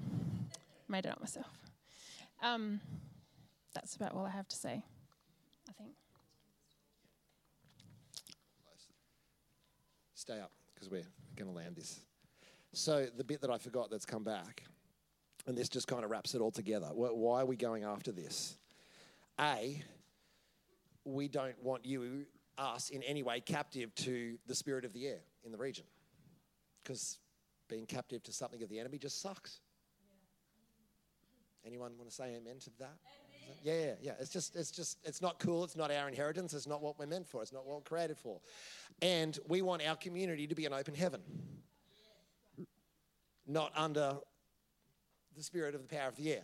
Made it up myself. Um, that's about all I have to say, I think. Stay up because we're going to land this. So, the bit that I forgot that's come back, and this just kind of wraps it all together. Why are we going after this? A, we don't want you, us, in any way captive to the spirit of the air in the region. Because being captive to something of the enemy just sucks. Anyone want to say amen to that? Amen. Yeah, yeah, yeah. It's just, it's just, it's not cool. It's not our inheritance. It's not what we're meant for. It's not what we're created for. And we want our community to be an open heaven, not under the spirit of the power of the air.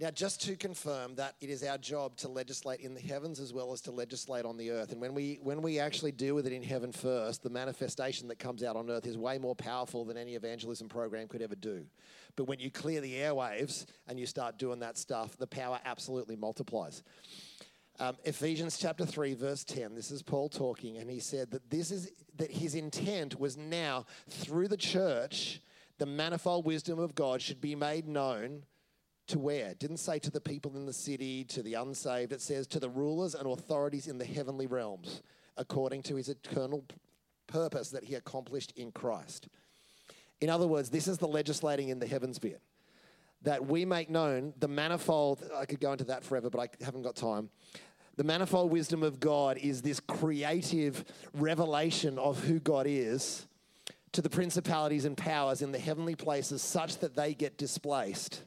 Now, just to confirm that it is our job to legislate in the heavens as well as to legislate on the earth. And when we, when we actually deal with it in heaven first, the manifestation that comes out on earth is way more powerful than any evangelism program could ever do. But when you clear the airwaves and you start doing that stuff, the power absolutely multiplies. Um, Ephesians chapter 3, verse 10, this is Paul talking, and he said that this is that his intent was now through the church, the manifold wisdom of God should be made known to where? It didn't say to the people in the city, to the unsaved. It says to the rulers and authorities in the heavenly realms, according to his eternal purpose that he accomplished in Christ. In other words, this is the legislating in the heavens bit. That we make known the manifold, I could go into that forever, but I haven't got time. The manifold wisdom of God is this creative revelation of who God is to the principalities and powers in the heavenly places such that they get displaced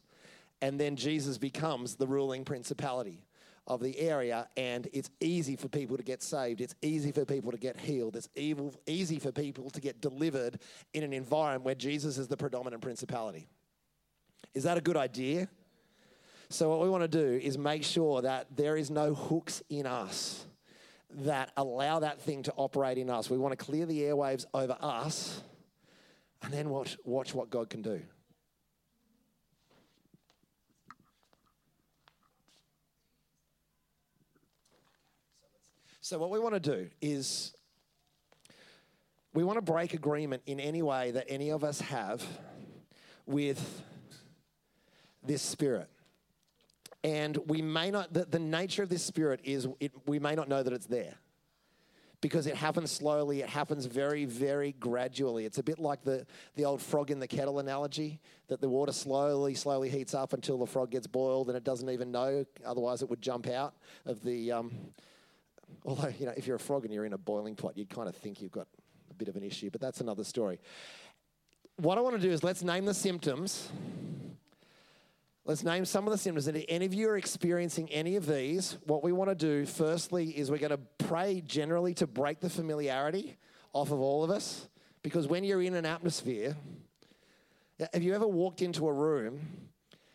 and then Jesus becomes the ruling principality of the area, and it's easy for people to get saved. It's easy for people to get healed. It's evil, easy for people to get delivered in an environment where Jesus is the predominant principality. Is that a good idea? So, what we want to do is make sure that there is no hooks in us that allow that thing to operate in us. We want to clear the airwaves over us and then watch, watch what God can do. So, what we want to do is we want to break agreement in any way that any of us have with this spirit. And we may not, the, the nature of this spirit is it, we may not know that it's there because it happens slowly, it happens very, very gradually. It's a bit like the, the old frog in the kettle analogy that the water slowly, slowly heats up until the frog gets boiled and it doesn't even know, otherwise, it would jump out of the. Um, although, you know, if you're a frog and you're in a boiling pot, you'd kind of think you've got a bit of an issue, but that's another story. What I want to do is let's name the symptoms. Let's name some of the symptoms. And if any of you are experiencing any of these, what we want to do firstly is we're going to pray generally to break the familiarity off of all of us. Because when you're in an atmosphere, have you ever walked into a room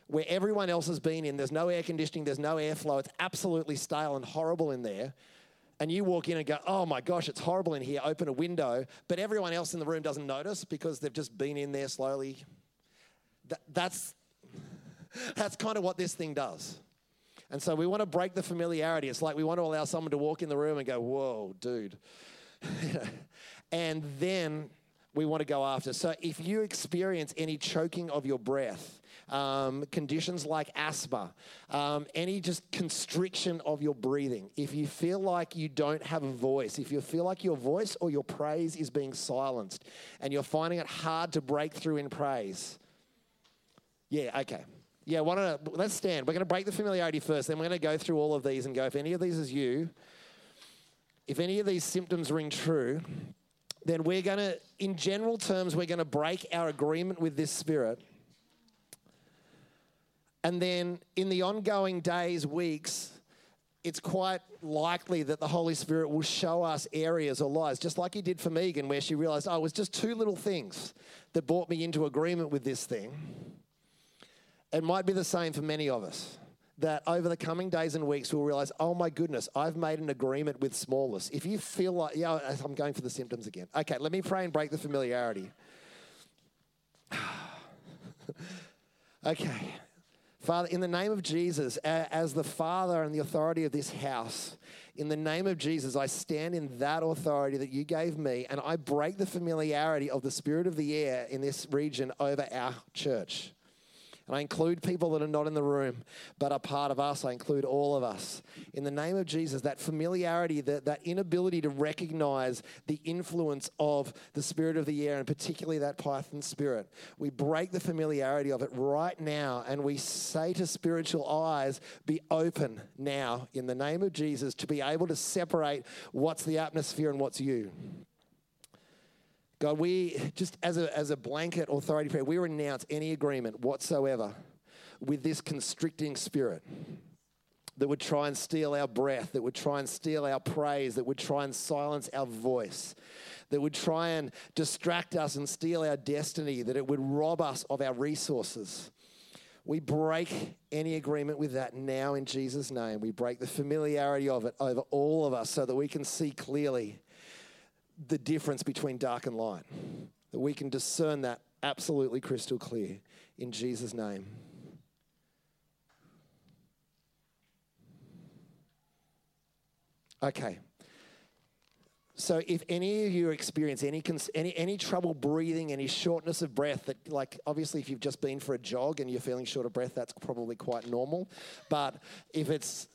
where everyone else has been in, there's no air conditioning, there's no airflow, it's absolutely stale and horrible in there, and you walk in and go, oh my gosh, it's horrible in here, open a window, but everyone else in the room doesn't notice because they've just been in there slowly. That, that's, that's kind of what this thing does. And so we want to break the familiarity. It's like we want to allow someone to walk in the room and go, whoa, dude. and then we want to go after. So if you experience any choking of your breath, um, conditions like asthma, um, any just constriction of your breathing, if you feel like you don't have a voice, if you feel like your voice or your praise is being silenced and you're finding it hard to break through in praise, yeah, okay. Yeah, why don't, let's stand. We're going to break the familiarity first, then we're going to go through all of these and go, if any of these is you, if any of these symptoms ring true, then we're going to, in general terms, we're going to break our agreement with this spirit. And then in the ongoing days, weeks, it's quite likely that the Holy Spirit will show us areas or lies, just like He did for Megan, where she realized, oh, it was just two little things that brought me into agreement with this thing. It might be the same for many of us. That over the coming days and weeks, we'll realize, oh my goodness, I've made an agreement with smallness. If you feel like, yeah, I'm going for the symptoms again. Okay, let me pray and break the familiarity. okay. Father, in the name of Jesus, as the Father and the authority of this house, in the name of Jesus, I stand in that authority that you gave me, and I break the familiarity of the spirit of the air in this region over our church. And I include people that are not in the room, but are part of us. I include all of us. In the name of Jesus, that familiarity, that, that inability to recognize the influence of the spirit of the air, and particularly that python spirit, we break the familiarity of it right now and we say to spiritual eyes, be open now in the name of Jesus to be able to separate what's the atmosphere and what's you. God, we just as a, as a blanket authority prayer, we renounce any agreement whatsoever with this constricting spirit that would try and steal our breath, that would try and steal our praise, that would try and silence our voice, that would try and distract us and steal our destiny, that it would rob us of our resources. We break any agreement with that now in Jesus' name. We break the familiarity of it over all of us so that we can see clearly the difference between dark and light. That we can discern that absolutely crystal clear in Jesus' name. Okay. So, if any of you experience any, any, any trouble breathing, any shortness of breath, that like obviously if you've just been for a jog and you're feeling short of breath, that's probably quite normal. But if it's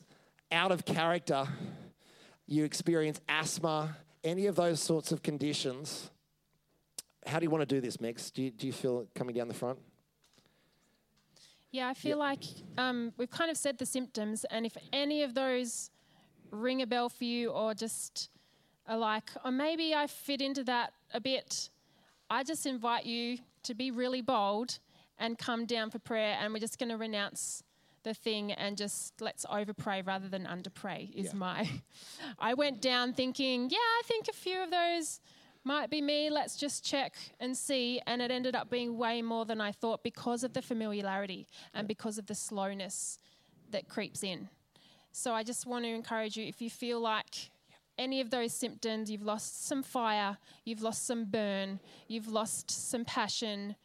out of character, you experience asthma, any of those sorts of conditions, how do you want to do this, Megs? Do you, do you feel it coming down the front? Yeah, I feel yep. like um, we've kind of said the symptoms, and if any of those ring a bell for you or just are like, or maybe I fit into that a bit, I just invite you to be really bold and come down for prayer, and we're just going to renounce the thing and just let's over pray rather than under pray is yeah. my I went down thinking, yeah, I think a few of those might be me. Let's just check and see. And it ended up being way more than I thought because of the familiarity and because of the slowness that creeps in. So I just want to encourage you if you feel like any of those symptoms, you've lost some fire, you've lost some burn, you've lost some passion,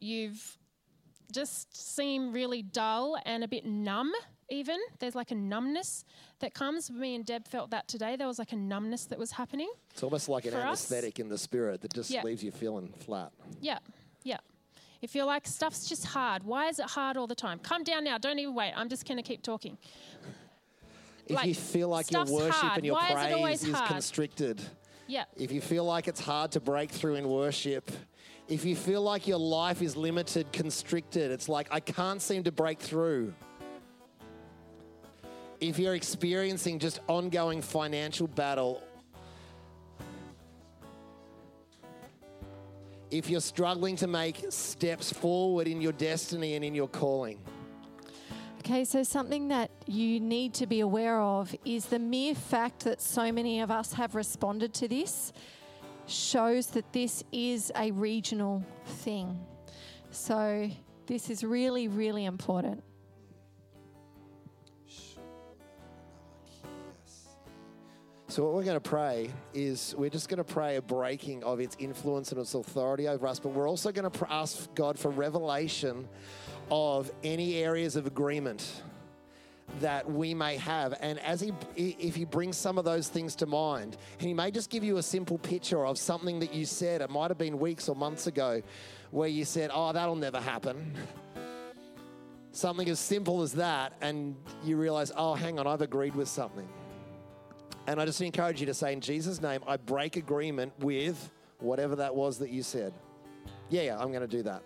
you've just seem really dull and a bit numb, even. There's like a numbness that comes. Me and Deb felt that today. There was like a numbness that was happening. It's almost like an For us- anesthetic in the spirit that just Yeah. leaves you feeling flat. Yeah, yeah. If you're like, stuff's just hard, why is it hard all the time? Come down now, don't even wait. I'm just going to keep talking. If Like, you feel like your worship hard. and your Why is praise is hard? constricted, Yeah, if you feel like it's hard to break through in worship, if you feel like your life is limited, constricted, it's like I can't seem to break through. If you're experiencing just ongoing financial battle, if you're struggling to make steps forward in your destiny and in your calling, Okay, so something that you need to be aware of is the mere fact that so many of us have responded to this shows that this is a regional thing. So, this is really, really important. So, what we're going to pray is we're just going to pray a breaking of its influence and its authority over us, but we're also going to ask God for revelation of any areas of agreement that we may have. And as He, if He brings some of those things to mind, and He may just give you a simple picture of something that you said, it might have been weeks or months ago, where you said, Oh, that'll never happen. Something as simple as that, and you realize, Oh, hang on, I've agreed with something. And I just encourage you to say, in Jesus' name, I break agreement with whatever that was that you said. Yeah, yeah, I'm going to do that.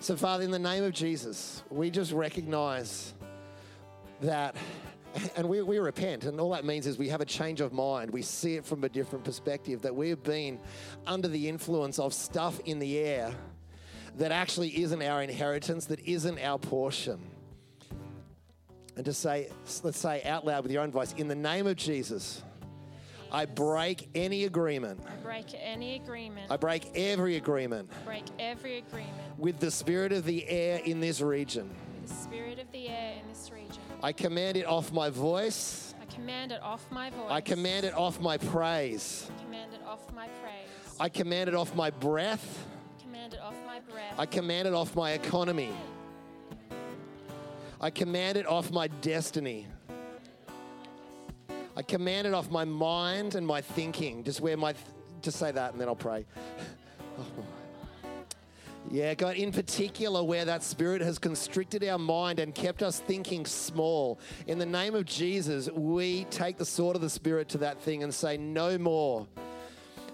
So, Father, in the name of Jesus, we just recognize that, and we, we repent, and all that means is we have a change of mind. We see it from a different perspective, that we have been under the influence of stuff in the air that actually isn't our inheritance, that isn't our portion and to say, let's say out loud with your own voice, in the name of Jesus, I break any agreement. I break any agreement, I break every agreement break every agreement with the spirit of the air in this region. The spirit of the air in this region. I command it off my voice. I command it off my voice. I command it off my praise. I command it off my praise. I command it off my breath. command it off my breath. I command it off my economy. I command it off my destiny. I command it off my mind and my thinking. Just where my, th- just say that and then I'll pray. Oh, Yeah, God, in particular, where that spirit has constricted our mind and kept us thinking small. In the name of Jesus, we take the sword of the spirit to that thing and say, no more.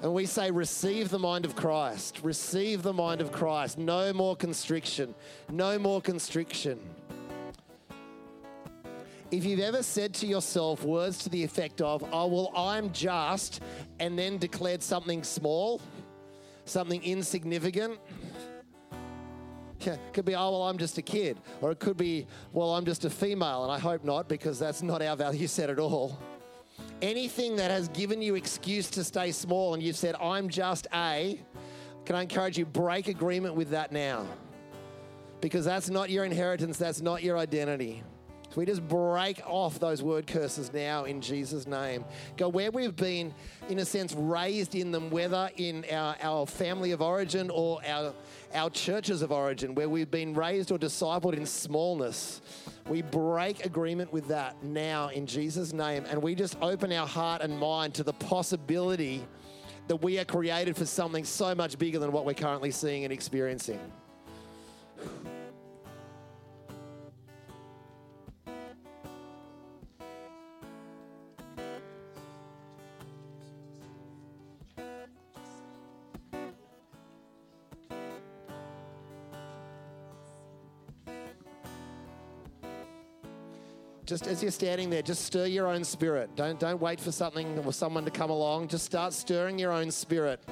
And we say, receive the mind of Christ. Receive the mind of Christ. No more constriction. No more constriction. If you've ever said to yourself words to the effect of, oh, well, I'm just, and then declared something small, something insignificant, it could be, oh, well, I'm just a kid. Or it could be, well, I'm just a female. And I hope not, because that's not our value set at all. Anything that has given you excuse to stay small and you've said, I'm just a, can I encourage you, break agreement with that now? Because that's not your inheritance, that's not your identity. So we just break off those word curses now in Jesus' name. Go where we've been, in a sense, raised in them, whether in our, our family of origin or our, our churches of origin, where we've been raised or discipled in smallness. We break agreement with that now in Jesus' name. And we just open our heart and mind to the possibility that we are created for something so much bigger than what we're currently seeing and experiencing. Just as you're standing there, just stir your own spirit. Don't, don't wait for something or someone to come along. Just start stirring your own spirit.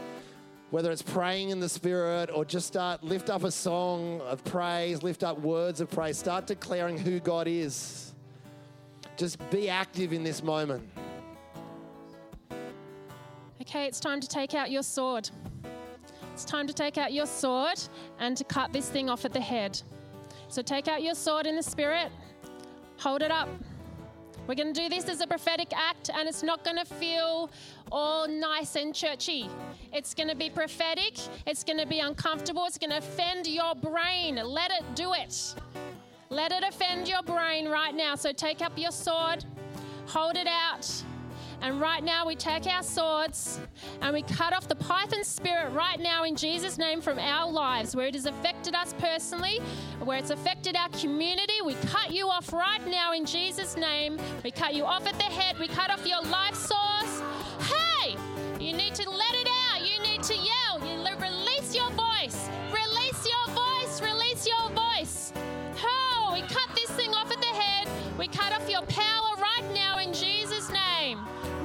Whether it's praying in the spirit or just start, lift up a song of praise, lift up words of praise. Start declaring who God is. Just be active in this moment. Okay, it's time to take out your sword. It's time to take out your sword and to cut this thing off at the head. So take out your sword in the spirit, hold it up, We're going to do this as a prophetic act, and it's not going to feel all nice and churchy. It's going to be prophetic, it's going to be uncomfortable, it's going to offend your brain. Let it do it. Let it offend your brain right now. So take up your sword, hold it out. And right now, we take our swords and we cut off the python spirit right now in Jesus' name from our lives, where it has affected us personally, where it's affected our community. We cut you off right now in Jesus' name. We cut you off at the head. We cut off your life source. Hey, you need to let it out. You need to yell. You le- release your voice. Release your voice. Release your voice. Oh, we cut this thing off at the head. We cut off your power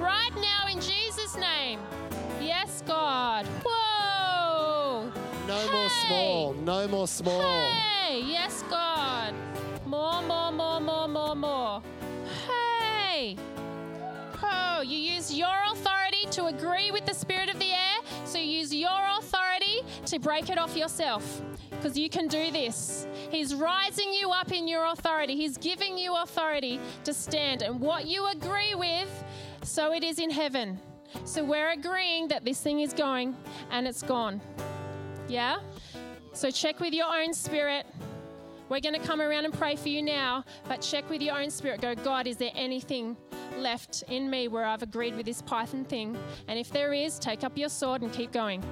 Right now in Jesus' name. Yes, God. Whoa. No more small. No more small. Hey, yes, God. More, more, more, more, more, more. Hey. Oh, you use your authority to agree with the spirit of the air, so you use your authority to break it off yourself. Because you can do this. He's rising you up in your authority. He's giving you authority to stand. And what you agree with, so it is in heaven. So we're agreeing that this thing is going and it's gone. Yeah? So check with your own spirit. We're going to come around and pray for you now, but check with your own spirit. Go, God, is there anything left in me where I've agreed with this python thing? And if there is, take up your sword and keep going.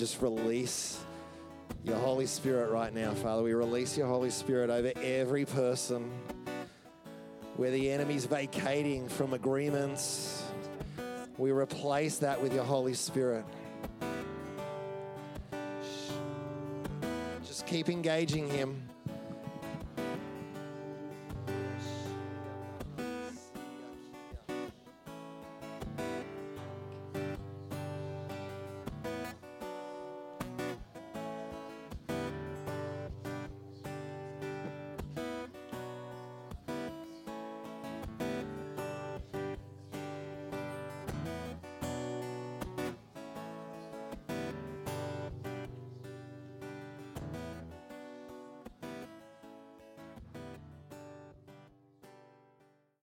Just release your Holy Spirit right now, Father. We release your Holy Spirit over every person where the enemy's vacating from agreements. We replace that with your Holy Spirit. Just keep engaging Him.